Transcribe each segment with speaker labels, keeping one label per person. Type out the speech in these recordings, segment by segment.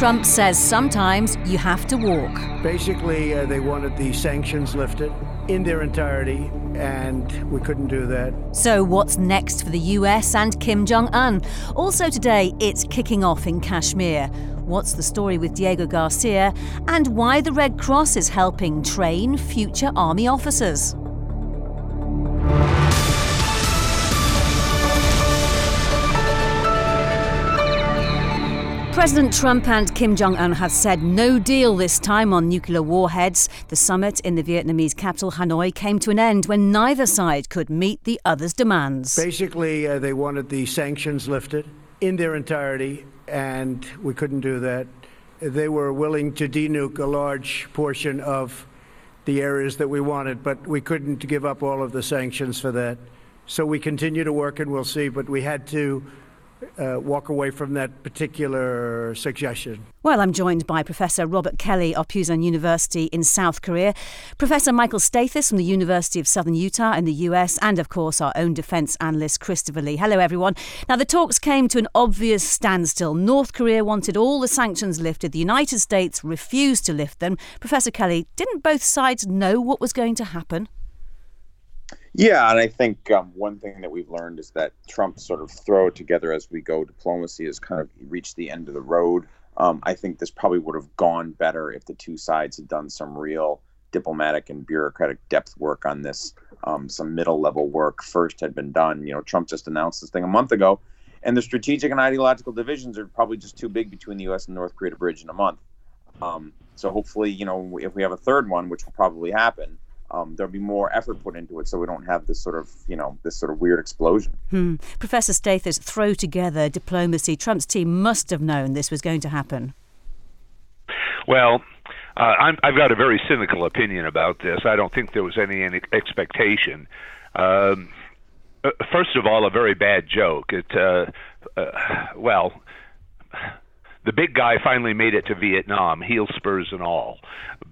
Speaker 1: Trump says sometimes you have to walk.
Speaker 2: Basically, uh, they wanted the sanctions lifted in their entirety, and we couldn't do that.
Speaker 1: So, what's next for the US and Kim Jong un? Also, today, it's kicking off in Kashmir. What's the story with Diego Garcia? And why the Red Cross is helping train future army officers. President Trump and Kim Jong un have said no deal this time on nuclear warheads. The summit in the Vietnamese capital, Hanoi, came to an end when neither side could meet the other's demands.
Speaker 2: Basically, uh, they wanted the sanctions lifted in their entirety, and we couldn't do that. They were willing to denuke a large portion of the areas that we wanted, but we couldn't give up all of the sanctions for that. So we continue to work, and we'll see, but we had to uh, walk away from that particular suggestion.
Speaker 1: Well, I'm joined by Professor Robert Kelly of Pusan University in South Korea, Professor Michael Stathis from the University of Southern Utah in the US, and of course our own defence analyst Christopher Lee. Hello, everyone. Now, the talks came to an obvious standstill. North Korea wanted all the sanctions lifted, the United States refused to lift them. Professor Kelly, didn't both sides know what was going to happen?
Speaker 3: Yeah, and I think um, one thing that we've learned is that Trump sort of throw it together as we go diplomacy has kind of reached the end of the road. Um, I think this probably would have gone better if the two sides had done some real diplomatic and bureaucratic depth work on this. Um, some middle level work first had been done. You know, Trump just announced this thing a month ago, and the strategic and ideological divisions are probably just too big between the U.S. and North Korea to bridge in a month. Um, so hopefully, you know, if we have a third one, which will probably happen, um, there'll be more effort put into it so we don't have this sort of you know this sort of weird explosion.
Speaker 1: Hmm. professor stathis throw together diplomacy. Trump's team must have known this was going to happen.
Speaker 4: Well uh, i have got a very cynical opinion about this. I don't think there was any, any expectation. Um, uh, first of all a very bad joke. It uh, uh well the big guy finally made it to Vietnam, heel spurs and all.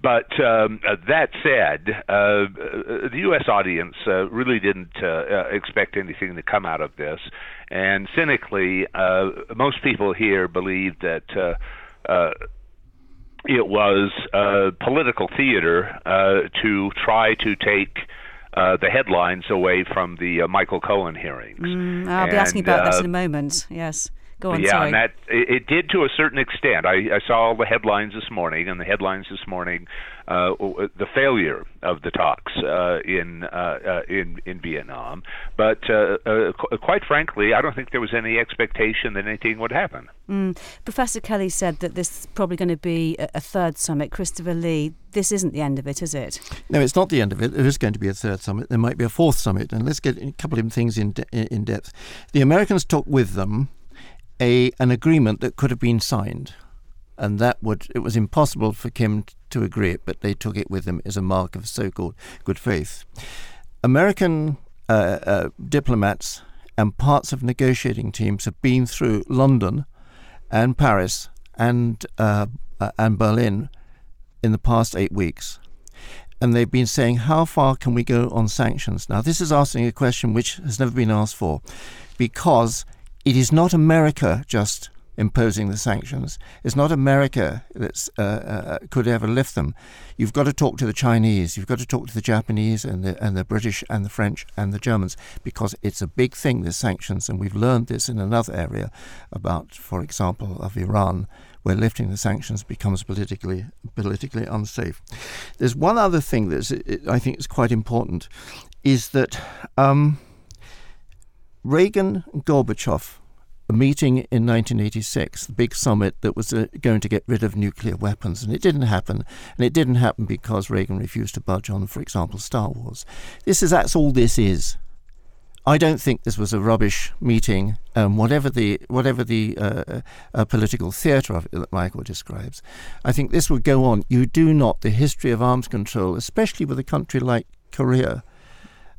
Speaker 4: But um, uh, that said, uh, uh the U.S. audience uh, really didn't uh, uh, expect anything to come out of this, and cynically, uh, most people here believe that. Uh, uh, it was uh, political theater uh, to try to take uh, the headlines away from the uh, Michael Cohen hearings.
Speaker 1: Mm, I'll and, be asking about uh, that in a moment. Yes. Go on,
Speaker 4: yeah,
Speaker 1: sorry.
Speaker 4: and that it, it, did to a certain extent. I, I saw all the headlines this morning, and the headlines this morning, uh, the failure of the talks uh, in uh, uh in in Vietnam. But uh, uh, qu- quite frankly, I don't think there was any expectation that anything would happen.
Speaker 1: Mm. Professor Kelly said that this is probably going to be a, a third summit. Christopher Lee, this isn't the end of it, is it?
Speaker 5: No, it's not the end of it. There is going to be a third summit. There might be a fourth summit, and let's get a couple of things in de- in depth. The Americans took with them a an agreement that could have been signed, and that would it was impossible for Kim to agree it, but they took it with them as a mark of so-called good faith. American uh, uh, diplomats and parts of negotiating teams have been through London and Paris and uh, uh and Berlin in the past eight weeks. And they've been saying, how far can we go on sanctions? Now, this is asking a question which has never been asked for, because it is not America just imposing the sanctions. It's not America that uh, uh, could ever lift them. You've got to talk to the Chinese. You've got to talk to the Japanese and the and the British and the French and the Germans because it's a big thing. The sanctions, and we've learned this in another area about, for example, of Iran. Where lifting the sanctions becomes politically politically unsafe. There's one other thing that I think is quite important, is that um, Reagan and Gorbachev, a meeting in 1986, the big summit that was uh, going to get rid of nuclear weapons, and it didn't happen. And it didn't happen because Reagan refused to budge on, for example, Star Wars. This is that's all this is. I don't think this was a rubbish meeting. Um, whatever the whatever the uh, uh, political theatre of it that Michael describes, I think this would go on. You do not the history of arms control, especially with a country like Korea,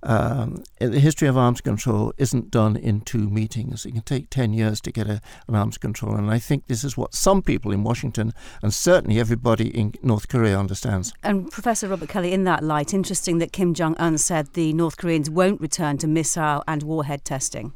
Speaker 5: um, the history of arms control isn't done in two meetings. It can take 10 years to get a, an arms control. And I think this is what some people in Washington and certainly everybody in North Korea understands.
Speaker 1: And Professor Robert Kelly, in that light, interesting that Kim Jong un said the North Koreans won't return to missile and warhead testing.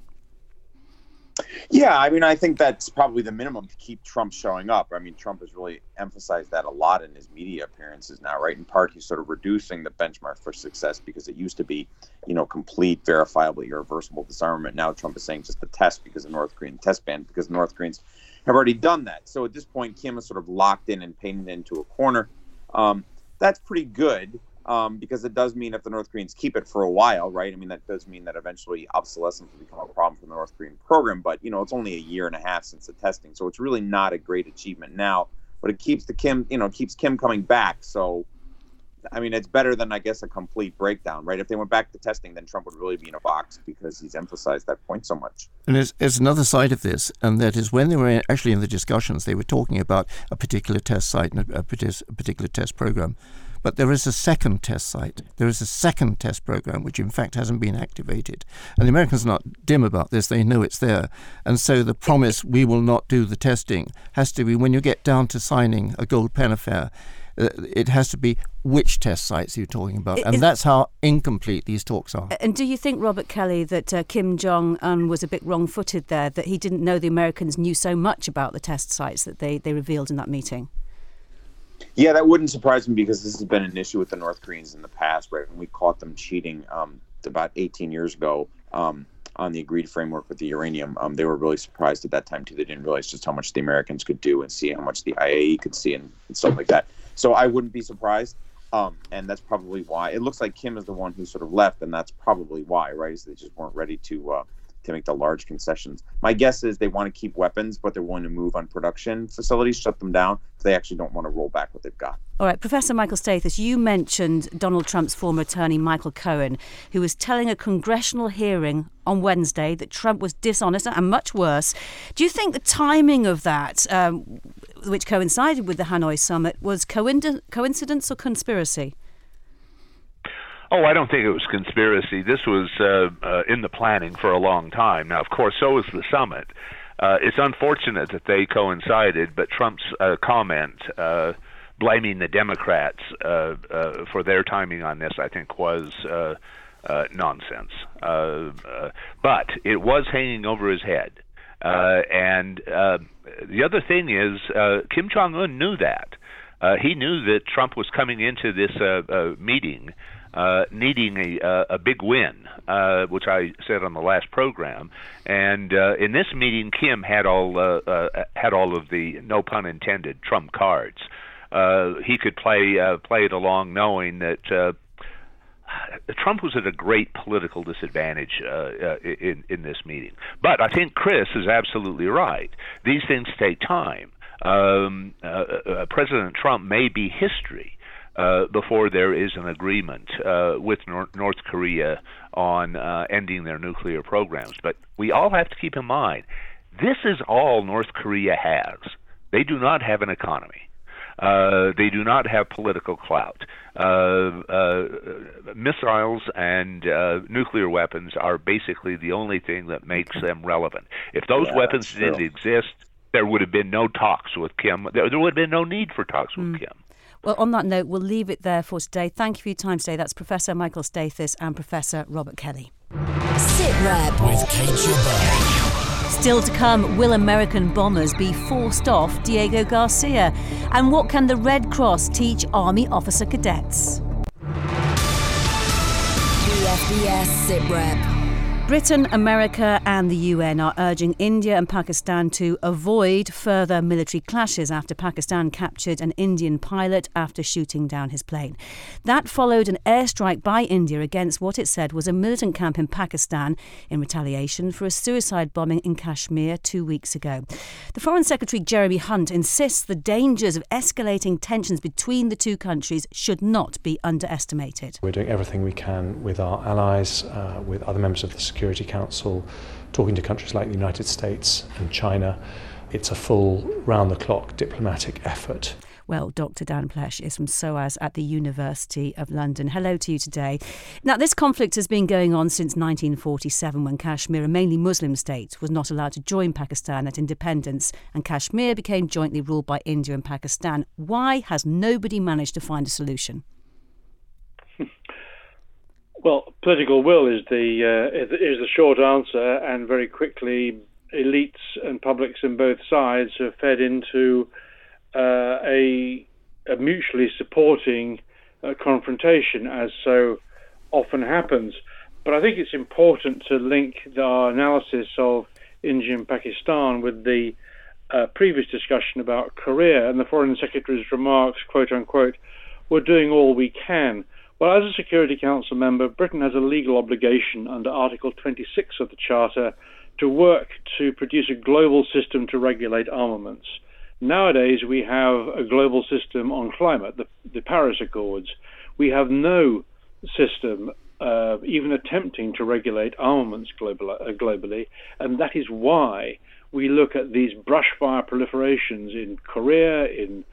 Speaker 3: Yeah, I mean, I think that's probably the minimum to keep Trump showing up. I mean, Trump has really emphasized that a lot in his media appearances now, right? In part, he's sort of reducing the benchmark for success because it used to be, you know, complete, verifiable, irreversible disarmament. Now Trump is saying just the test because of North Korean test ban because the North Koreans have already done that. So at this point, Kim is sort of locked in and painted into a corner. Um, that's pretty good um, because it does mean if the North Koreans keep it for a while, right? I mean, that does mean that eventually obsolescence will become a problem for the North Korean program. But you know, it's only a year and a half since the testing, so it's really not a great achievement now. But it keeps the Kim, you know, keeps Kim coming back. So, I mean, it's better than I guess a complete breakdown, right? If they went back to testing, then Trump would really be in a box because he's emphasized that point so much.
Speaker 5: And there's, there's another side of this, and that is when they were actually in the discussions, they were talking about a particular test site and a, a particular test program. But there is a second test site. There is a second test program, which in fact hasn't been activated. And the Americans are not dim about this. They know it's there. And so the promise, we will not do the testing, has to be when you get down to signing a gold pen affair, uh, it has to be which test sites you're talking about. And that's how incomplete these talks are.
Speaker 1: And do you think, Robert Kelly, that uh, Kim Jong un was a bit wrong footed there, that he didn't know the Americans knew so much about the test sites that they, they revealed in that meeting?
Speaker 3: Yeah, that wouldn't surprise me because this has been an issue with the North Koreans in the past, right? When we caught them cheating um, about 18 years ago um, on the agreed framework with the uranium, um, they were really surprised at that time too. They didn't realize just how much the Americans could do and see how much the IAEA could see and, and stuff like that. So I wouldn't be surprised. Um, and that's probably why it looks like Kim is the one who sort of left, and that's probably why, right? Is they just weren't ready to uh, to make the large concessions. My guess is they want to keep weapons, but they're willing to move on production facilities, shut them down. They actually don't want to roll back what they've got.
Speaker 1: All right, Professor Michael Stathis, you mentioned Donald Trump's former attorney, Michael Cohen, who was telling a congressional hearing on Wednesday that Trump was dishonest and much worse. Do you think the timing of that, um, which coincided with the Hanoi summit, was coincidence or conspiracy?
Speaker 4: Oh, I don't think it was conspiracy. This was uh, uh, in the planning for a long time. Now, of course, so was the summit. Uh, it's unfortunate that they coincided, but Trump's uh, comment uh, blaming the Democrats uh, uh, for their timing on this, I think, was uh, nonsense. But it was hanging over his head. And the other thing is, Kim Jong Un knew that. He knew that Trump was coming into this meeting uh, needing a, uh, a big win, uh, which I said on the last program. And uh, in this meeting, Kim had all uh, uh, had all of the no pun intended trump cards. Uh, he could play uh, play it along, knowing that. Uh, Trump was at a great political disadvantage uh, uh, in in this meeting, but I think Chris is absolutely right. These things take time. Um, uh, uh, President Trump may be history, uh, before there is an agreement uh, with Nor- North Korea on uh, ending their nuclear programs. But we all have to keep in mind this is all North Korea has. They do not have an economy. Uh, they do not have political clout. Uh, uh, missiles and uh, nuclear weapons are basically the only thing that makes them relevant. If those yeah, weapons didn't exist, there would have been no talks with Kim. There, there would have been no need for talks with mm. Kim.
Speaker 1: Well, on that note, we'll leave it there for today. Thank you for your time today. That's Professor Michael Stathis and Professor Robert Kelly.
Speaker 6: Sitrep with Kate Gerbeau.
Speaker 1: Still to come, will American bombers be forced off Diego Garcia? And what can the Red Cross teach Army officer cadets?
Speaker 6: BFBS Sitrep.
Speaker 1: Britain, America, and the UN are urging India and Pakistan to avoid further military clashes after Pakistan captured an Indian pilot after shooting down his plane. That followed an airstrike by India against what it said was a militant camp in Pakistan in retaliation for a suicide bombing in Kashmir two weeks ago. The Foreign Secretary Jeremy Hunt insists the dangers of escalating tensions between the two countries should not be underestimated.
Speaker 7: We're doing everything we can with our allies, uh, with other members of the Security Council, talking to countries like the United States and China. It's a full round the clock diplomatic effort.
Speaker 1: Well, Dr. Dan Plesch is from SOAS at the University of London. Hello to you today. Now, this conflict has been going on since 1947 when Kashmir, a mainly Muslim state, was not allowed to join Pakistan at independence and Kashmir became jointly ruled by India and Pakistan. Why has nobody managed to find a solution?
Speaker 8: Well, political will is the uh, is the short answer, and very quickly, elites and publics on both sides have fed into uh, a, a, mutually supporting uh, confrontation, as so often happens. But I think it's important to link our analysis of India and Pakistan with the uh, previous discussion about Korea and the Foreign Secretary's remarks, quote unquote, we're doing all we can. Well, as a Security Council member, Britain has a legal obligation under Article 26 of the Charter to work to produce a global system to regulate armaments. Nowadays, we have a global system on climate, the, the Paris Accords. We have no system uh, even attempting to regulate armaments uh, globally, and that is why we look at these brushfire proliferations in Korea, in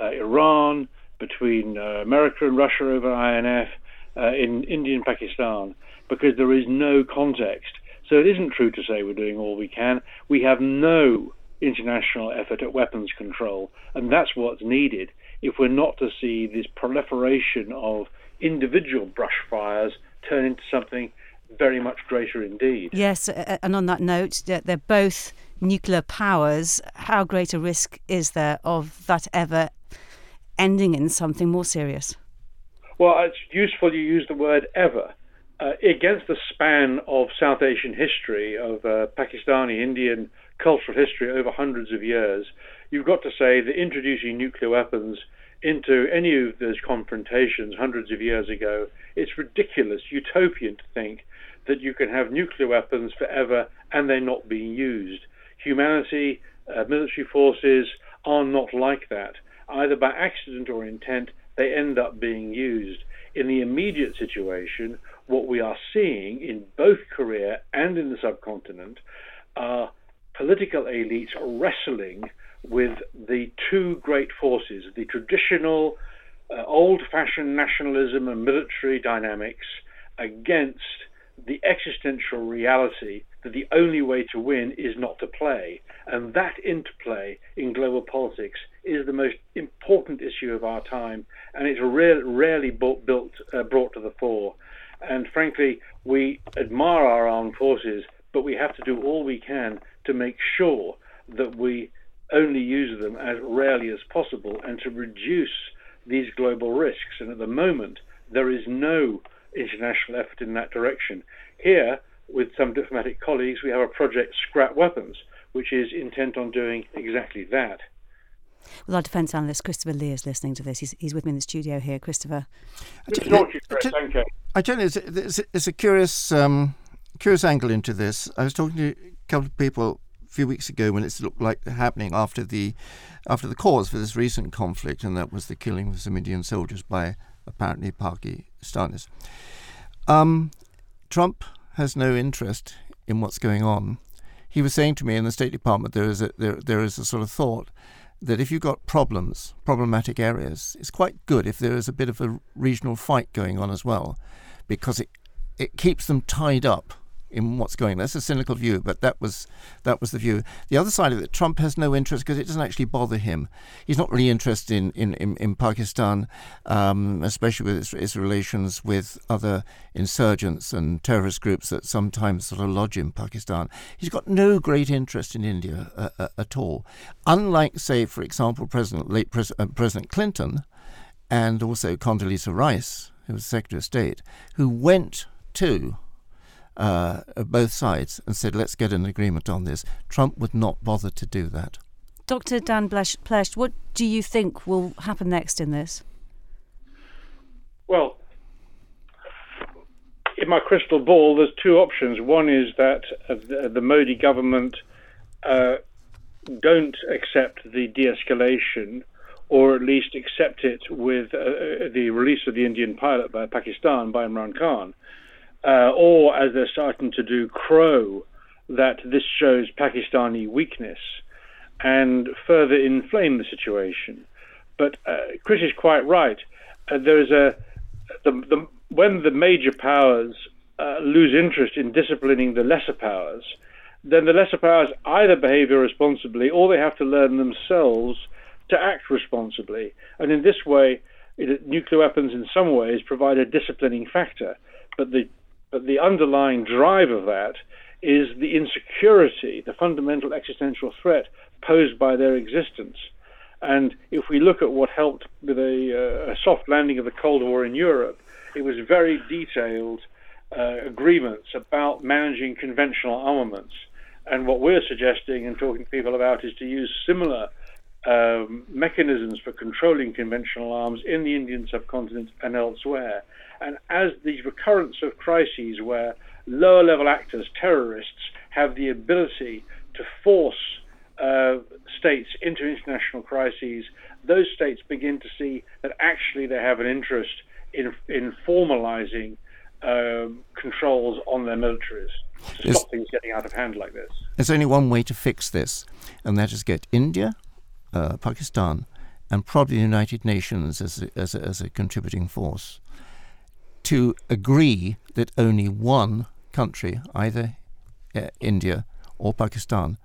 Speaker 8: uh, Iran, between uh, America and Russia over INF, uh, in India and Pakistan, because there is no context. So it isn't true to say we're doing all we can. We have no international effort at weapons control, and that's what's needed if we're not to see this proliferation of individual brush fires turn into something very much greater indeed.
Speaker 1: Yes, and on that note, they're both nuclear powers. How great a risk is there of that ever ending in something more serious?
Speaker 8: Well, it's useful you use the word ever. Uh, against the span of South Asian history, of uh, Pakistani, Indian cultural history over hundreds of years, you've got to say that introducing nuclear weapons into any of those confrontations hundreds of years ago, it's ridiculous, utopian to think that you can have nuclear weapons forever and they're not being used. Humanity, uh, military forces are not like that either by accident or intent, they end up being used. In the immediate situation, what we are seeing in both Korea and in the subcontinent are political elites wrestling with the two great forces the traditional uh, old fashioned nationalism and military dynamics against the existential reality that the only way to win is not to play. And that interplay in global politics is the most important issue of our time, and it's rare, rarely built, built uh, brought to the fore. And frankly, we admire our armed forces, but we have to do all we can to make sure that we only use them as rarely as possible and to reduce these global risks. And at the moment, there is no international effort in that direction. Here, with some diplomatic colleagues, we have a project Scrap Weapons, which is intent on doing exactly that.
Speaker 1: Well, our defence analyst Christopher Lee is listening to this. He's, he's with me in the studio here. Christopher.
Speaker 8: Good talk you, Thank you.
Speaker 5: I tell you, it's, it's, it's a curious, um, curious angle into this. I was talking to a couple of people a few weeks ago when it looked like happening after the after the cause for this recent conflict, and that was the killing of some Indian soldiers by apparently Pakistanis. Um, Trump has no interest in what's going on. He was saying to me in the State Department there is a there there is a sort of thought that if you've got problems, problematic areas, it's quite good if there is a bit of a regional fight going on as well, because it, it keeps them tied up in what's going. On. That's a cynical view, but that was that was the view. The other side of it, Trump has no interest because it doesn't actually bother him. He's not really interested in in, in, in Pakistan, um, especially with its, its, relations with other insurgents and terrorist groups that sometimes sort of lodge in Pakistan. He's got no great interest in India uh, uh, at all. Unlike, say, for example, President late Pres- uh, President Clinton, and also Condoleezza Rice, who was Secretary of State, who went to uh, both sides and said, let's get an agreement on this. Trump would not bother to do that.
Speaker 1: Dr. Dan Plesch, what do you think will happen next in this?
Speaker 8: Well, in my crystal ball, there's two options. One is that uh, the Modi government uh, don't accept the de escalation or at least accept it with uh, uh, the release of the Indian pilot by Pakistan, by Imran Khan uh, or as they're starting to do, crow that this shows Pakistani weakness and further inflame the situation. But uh, Chris is quite right. Uh, there is a the, the, when the major powers uh, lose interest in disciplining the lesser powers, then the lesser powers either behave irresponsibly or they have to learn themselves to act responsibly. And in this way, it, nuclear weapons, in some ways, provide a disciplining factor. But the but the underlying drive of that is the insecurity, the fundamental existential threat posed by their existence. And if we look at what helped with a, uh, a soft landing of the Cold War in Europe, it was very detailed uh, agreements about managing conventional armaments. And what we're suggesting and talking to people about is to use similar um, mechanisms for controlling conventional arms in the Indian subcontinent and elsewhere. And as these recurrence of crises where lower level actors, terrorists, have the ability to force uh, states into international crises, those states begin to see that actually they have an interest in, in formalizing um, controls on their militaries to
Speaker 5: There's,
Speaker 8: stop things getting out of hand like this.
Speaker 5: There's only one way to fix this, and that is get India, uh, Pakistan, and probably the United Nations as a, as a, as a contributing force to agree that only one country, either uh, India or Pakistan,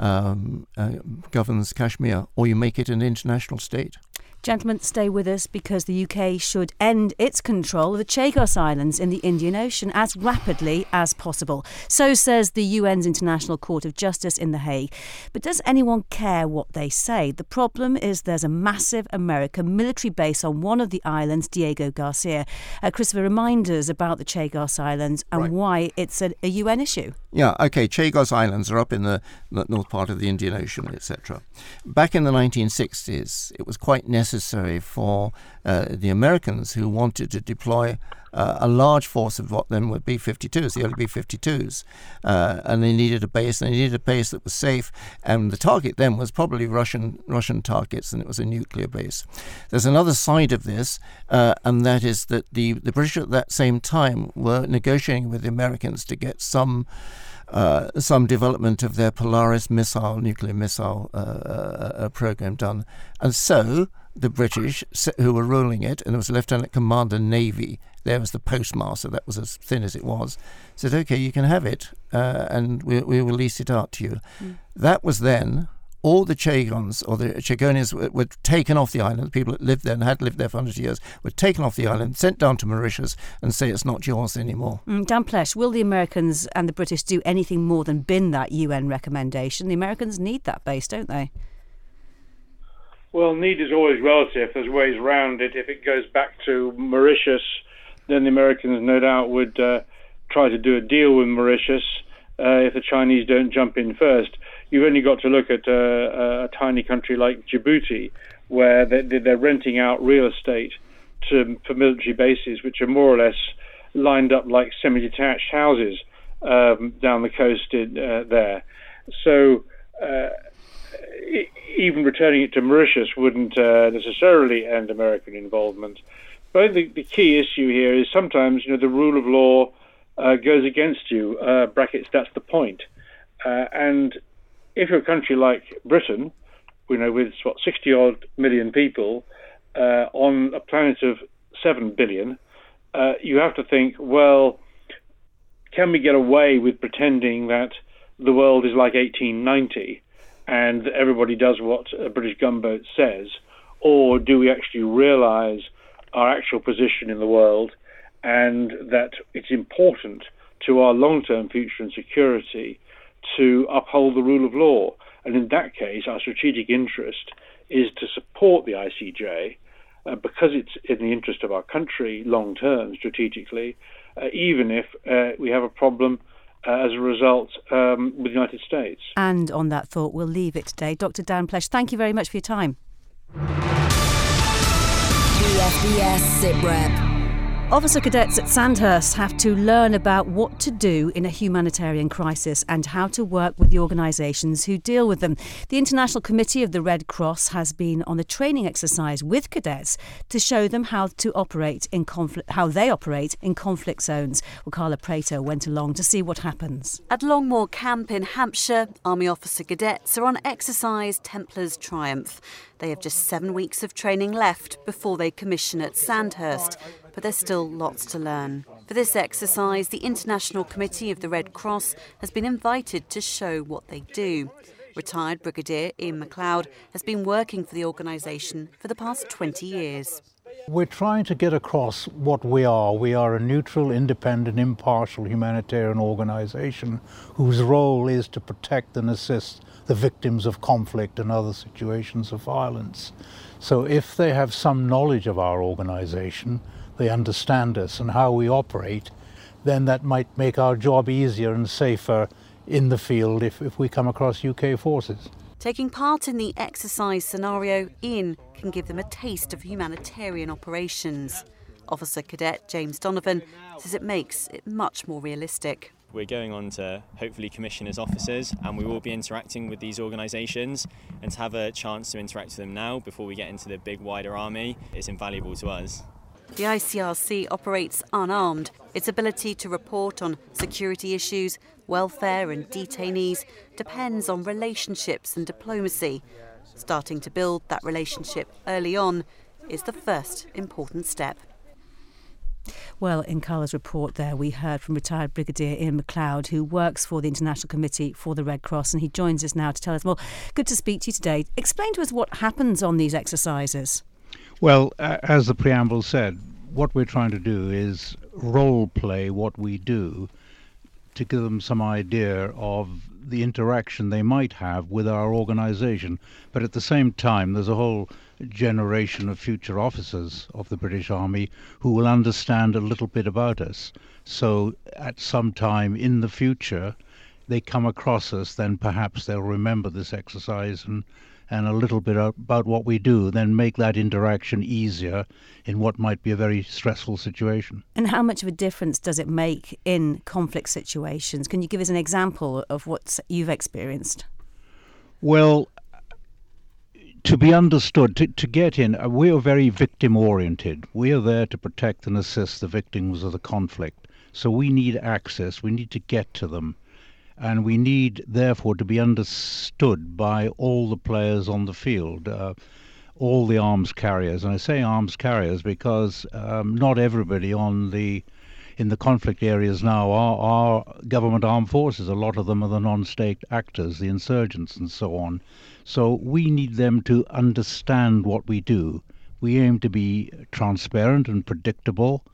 Speaker 5: um, uh, governs Kashmir, or you make it an international state.
Speaker 1: Gentlemen, stay with us because the UK should end its control of the Chagos Islands in the Indian Ocean as rapidly as possible. So says the UN's International Court of Justice in The Hague. But does anyone care what they say? The problem is there's a massive American military base on one of the islands, Diego Garcia. Uh, Christopher, remind us about the Chagos Islands and right. why it's a, a, UN issue.
Speaker 5: Yeah, okay. Chagos Islands are up in the, the north part of the Indian Ocean, etc. Back in the 1960s, it was quite necessary necessary for uh, the Americans who wanted to deploy uh, a large force of what then were B 52s, the early B 52s. Uh, and they needed a base, and they needed a base that was safe. And the target then was probably Russian, Russian targets, and it was a nuclear base. There's another side of this, uh, and that is that the, the British at that same time were negotiating with the Americans to get some. Uh, some development of their Polaris missile, nuclear missile uh, uh, uh program done. And so the British who were ruling it, and there was a Lieutenant Commander Navy. There was the postmaster, that was as thin as it was, said, okay, you can have it, uh, and we, we will lease it out to you. Mm. That was then. All the Chagons or the Chagonians were, were, taken off the island. The People that lived there and had lived there for 100 years were taken off the island, sent down to Mauritius, and say it's not yours anymore.
Speaker 1: Mm, Dan Plesch, will the Americans and the British do anything more than bin that UN recommendation? The Americans need that base, don't they?
Speaker 8: Well, need is always relative. There's ways around it. If it goes back to Mauritius, then the Americans no doubt would uh, try to do a deal with Mauritius uh, if the Chinese don't jump in first. You've only got to look at uh, a tiny country like Djibouti, where they're renting out real estate to, for military bases, which are more or less lined up like semi-detached houses um, down the coast in, uh, there. So uh, even returning it to Mauritius wouldn't uh, necessarily end American involvement. But the, the key issue here is sometimes, you know, the rule of law uh, goes against you. Uh, brackets, that's the point. Uh, and if you're a country like Britain, you know, with what 60 odd million people uh, on a planet of 7 billion, uh, you have to think, well, can we get away with pretending that the world is like 1890? And everybody does what a British gunboat says, or do we actually realise our actual position in the world and that it's important to our long-term future and security to uphold the rule of law? And in that case, our strategic interest is to support the ICJ uh, because it's in the interest of our country long term strategically, uh, even if uh, we have a problem uh, as a result um, with the United States.
Speaker 1: And on that thought, we'll leave it today. Dr. Dan Plesch, thank you very much for your time.
Speaker 6: BFBS SITREP.
Speaker 1: Officer cadets at Sandhurst have to learn about what to do in a humanitarian crisis and how to work with the organisations who deal with them. The International Committee of the Red Cross has been on a training exercise with cadets to show them how to operate in conflict, how they operate in conflict zones. Well, Carla Prato went along to see what happens.
Speaker 9: At Longmoor Camp in Hampshire, Army officer cadets are on exercise Templars Triumph. They have just seven weeks of training left before they commission at Sandhurst but there's still lots to learn. For this exercise, the International Committee of the Red Cross has been invited to show what they do. Retired Brigadier Ian McLeod has been working for the organisation for the past 20 years.
Speaker 10: We're trying to get across what we are. We are a neutral, independent, impartial humanitarian organisation whose role is to protect and assist the victims of conflict and other situations of violence. So if they have some knowledge of our organisation, they understand us and how we operate, then that might make our job easier and safer in the field if, if we come across UK forces.
Speaker 9: Taking part in the exercise scenario, in can give them a taste of humanitarian operations. Officer Cadet James Donovan says it makes it much more realistic.
Speaker 11: We're going on to hopefully commission as officers, and we will be interacting with these organisations. And to have a chance to interact with them now before we get into the big wider army is invaluable to us.
Speaker 9: The ICRC operates unarmed. Its ability to report on security issues, welfare, and detainees depends on relationships and diplomacy. Starting to build that relationship early on is the first important step.
Speaker 1: Well, in Carla's report there, we heard from retired Brigadier Ian McLeod, who works for the International Committee for the Red Cross, and he joins us now to tell us more. Good to speak to you today. Explain to us what happens on these exercises.
Speaker 10: Well, as the preamble said, what we're trying to do is role play what we do to give them some idea of the interaction they might have with our organization. But at the same time, there's a whole generation of future officers of the British Army who will understand a little bit about us. So at some time in the future, they come across us, then perhaps they'll remember this exercise and and a little bit about what we do, then make that interaction easier in what might be a very stressful situation.
Speaker 1: And how much of a difference does it make in conflict situations? Can you give us an example of what you've experienced?
Speaker 10: Well, to be understood, to, to get in, uh, we are very victim oriented. We are there to protect and assist the victims of the conflict. So we need access, we need to get to them and we need therefore to be understood by all the players on the field. Uh, all the arms carriers, and I say arms carriers because um, not everybody on the in the conflict areas now are, are government armed forces. A lot of them are the non-state actors, the insurgents, and so on. So we need them to understand what we do. We aim to be transparent and predictable,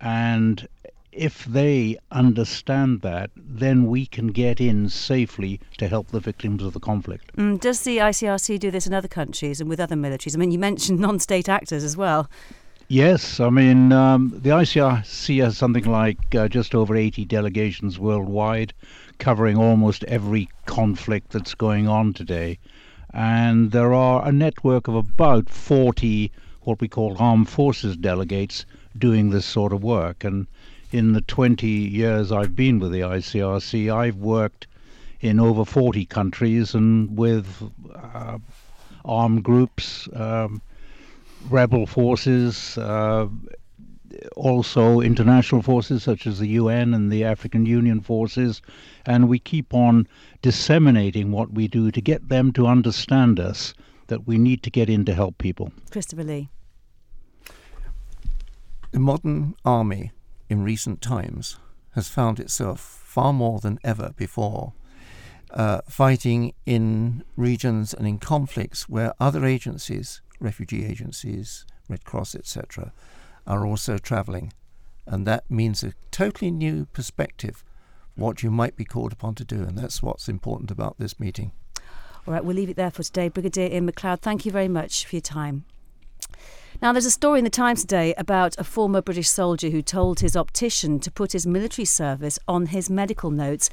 Speaker 10: and if they understand that, then we can get in safely to help the victims of the conflict.
Speaker 1: Mm, does the ICRC do this in other countries and with other militaries? I mean, you mentioned non state actors as well.
Speaker 10: Yes, I mean, um, the ICRC has something like uh, just over 80 delegations worldwide, covering almost every conflict that's going on today. And there are a network of about 40 what we call armed forces delegates doing this sort of work. And in the 20 years I've been with the ICRC, I've worked in over 40 countries and with uh, armed groups, um, rebel forces, uh, also international forces such as the UN and the African Union forces, and we keep on disseminating what we do to get them to understand us that we need to get in to help people.
Speaker 1: Christopher Lee.
Speaker 5: The modern army in recent times has found itself far more than ever before uh, fighting in regions and in conflicts where other agencies, refugee agencies, Red Cross, etc., are also travelling. And that means a totally new perspective, what you might be called upon to do. And that's what's important about this meeting.
Speaker 1: All right, we'll leave it there for today. Brigadier Ian McLeod, thank you very much for your time. Now, there's a story in the Times today about a former British soldier who told his optician to put his military service on his medical notes.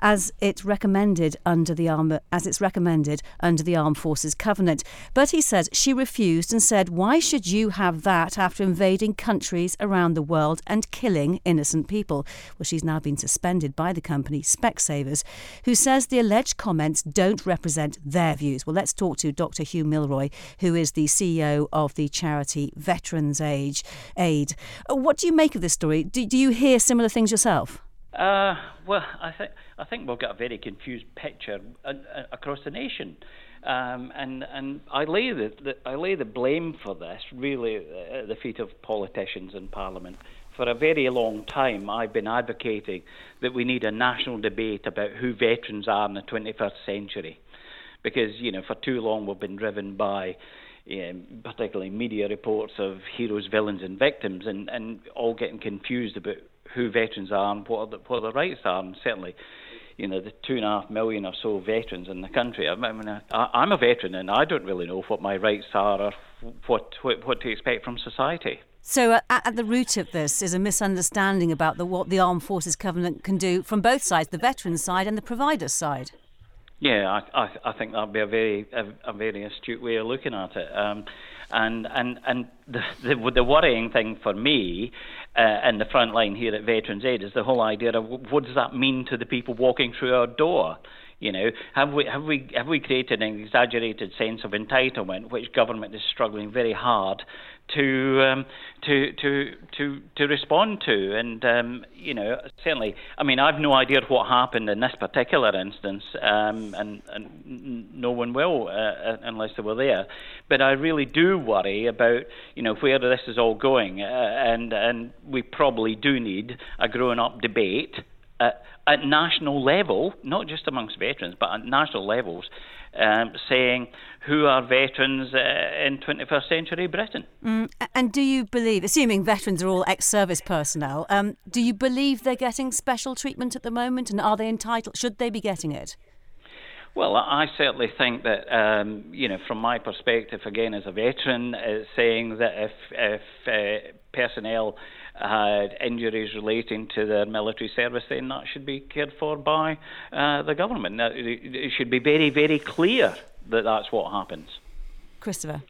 Speaker 1: As it recommended under the arm as it's recommended under the Armed Forces Covenant. But he says she refused and said, "Why should you have that after invading countries around the world and killing innocent people?" Well, she's now been suspended by the company Specsavers, who says the alleged comments don't represent their views. Well, let's talk to Dr. Hugh Milroy, who is the CEO of the charity Veterans Age Aid. What do you make of this story? Do, do you hear similar things yourself?
Speaker 12: Uh, well, I think I think we've got a very confused picture uh, uh, across the nation, um, and and I lay the, the, I lay the blame for this really at the feet of politicians in Parliament. For a very long time, I've been advocating that we need a national debate about who veterans are in the 21st century, because you know for too long we've been driven by um, particularly media reports of heroes, villains, and victims, and, and all getting confused about who veterans are and what, the, what their rights are. And certainly, you know, the two and a half million or so veterans in the country. I mean, I, I'm a veteran, and I don't really know what my rights are or what what, what to expect from society.
Speaker 1: So, uh, at the root of this is a misunderstanding about the, what the Armed Forces Covenant can do from both sides, the veterans' side and the providers' side.
Speaker 12: Yeah, I, I, I think that'd be a very a, a, very astute way of looking at it. Um, and and and the, the, the worrying thing for me uh, in the front line here at Veterans Aid is the whole idea of what does that mean to the people walking through our door. You know, have we have we have we created an exaggerated sense of entitlement, which government is struggling very hard to um, to to to to respond to. And um, you know, certainly, I mean, I've no idea what happened in this particular instance, um, and, and no one will uh, uh, unless they were there. But I really do worry about you know where this is all going, uh, and and we probably do need a grown-up debate. At, at national level, not just amongst veterans, but at national levels, um, saying who are veterans uh, in 21st century Britain.
Speaker 1: Mm, and do you believe, assuming veterans are all ex service personnel, um, do you believe they're getting special treatment at the moment and are they entitled? Should they be getting it?
Speaker 12: Well, I certainly think that, um, you know, from my perspective, again, as a veteran, uh, saying that if, if uh, personnel had injuries relating to their military service, then that should be cared for by uh, the government. Now, it should be very, very clear that that's what happens.
Speaker 1: Christopher.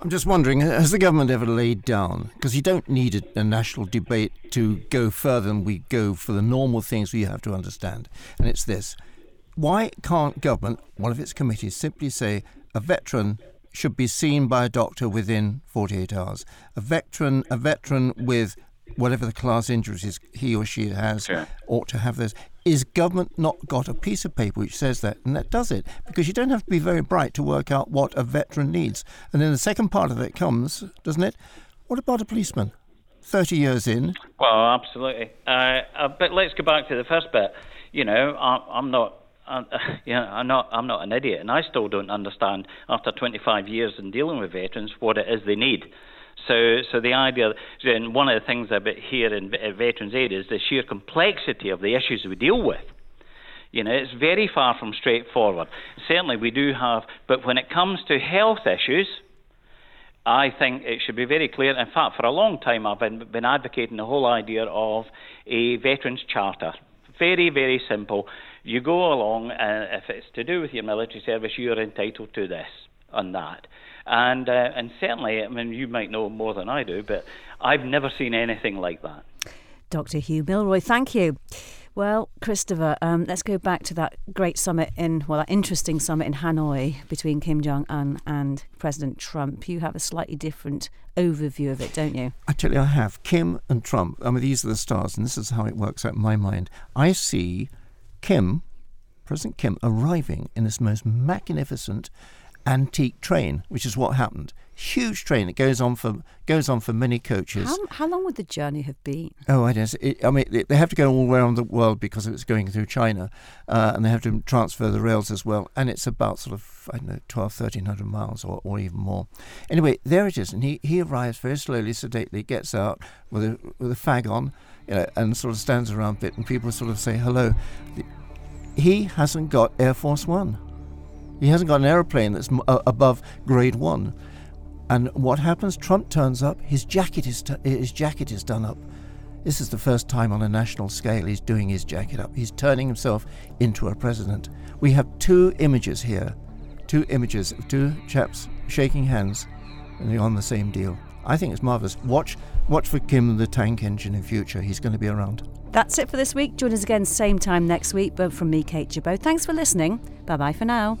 Speaker 5: I'm just wondering, has the government ever laid down? Because you don't need a, a, national debate to go further than we go for the normal things we have to understand. And it's this why can't government, one of its committees, simply say a veteran should be seen by a doctor within 48 hours? A veteran, a veteran with whatever the class injuries he or she has sure. ought to have those. Is government not got a piece of paper which says that? And that does it. Because you don't have to be very bright to work out what a veteran needs. And then the second part of it comes, doesn't it? What about a policeman? 30 years in.
Speaker 12: Well, absolutely. Uh, uh, but let's go back to the first bit. You know, I, am not. Uh, yeah, I'm not. I'm not an idiot, and I still don't understand after 25 years in dealing with veterans what it is they need. So, so the idea, and one of the things about here in Veterans Aid is the sheer complexity of the issues we deal with. You know, it's very far from straightforward. Certainly, we do have, but when it comes to health issues, I think it should be very clear. In fact, for a long time, I've been, been advocating the whole idea of a veterans charter. Very, very simple. You go along, and uh, if it's to do with your military service, you're entitled to this and that. And uh, and certainly, I mean, you might know more than I do, but I've never seen anything like that.
Speaker 1: Dr. Hugh Milroy, thank you. Well, Christopher, um, let's go back to that great summit in, well, that interesting summit in Hanoi between Kim Jong un and President Trump. You have a slightly different overview of it, don't you?
Speaker 5: I tell you, I have. Kim and Trump, I mean, these are the stars, and this is how it works out in my mind. I see Kim, President Kim, arriving in this most magnificent antique train, which is what happened. Huge train. It goes on for goes on for many coaches.
Speaker 1: How, how long would the journey have been?
Speaker 5: Oh, I don't. It, I mean, they have to go all around the world because it's going through China, uh, and they have to transfer the rails as well. And it's about sort of I don't know 12, 1300 miles or, or even more. Anyway, there it is, and he, he arrives very slowly, sedately, gets out with a with a fag on, you know, and sort of stands around a bit, and people sort of say hello. He hasn't got Air Force One. He hasn't got an aeroplane that's uh, above grade one. And what happens? Trump turns up. His jacket is t- his jacket is done up. This is the first time on a national scale he's doing his jacket up. He's turning himself into a president. We have two images here, two images of two chaps shaking hands, and they're on the same deal. I think it's marvellous. Watch, watch for Kim the tank engine in future. He's going to be around.
Speaker 1: That's it for this week. Join us again same time next week. But from me, Kate Gerbeau. Thanks for listening. Bye bye for now.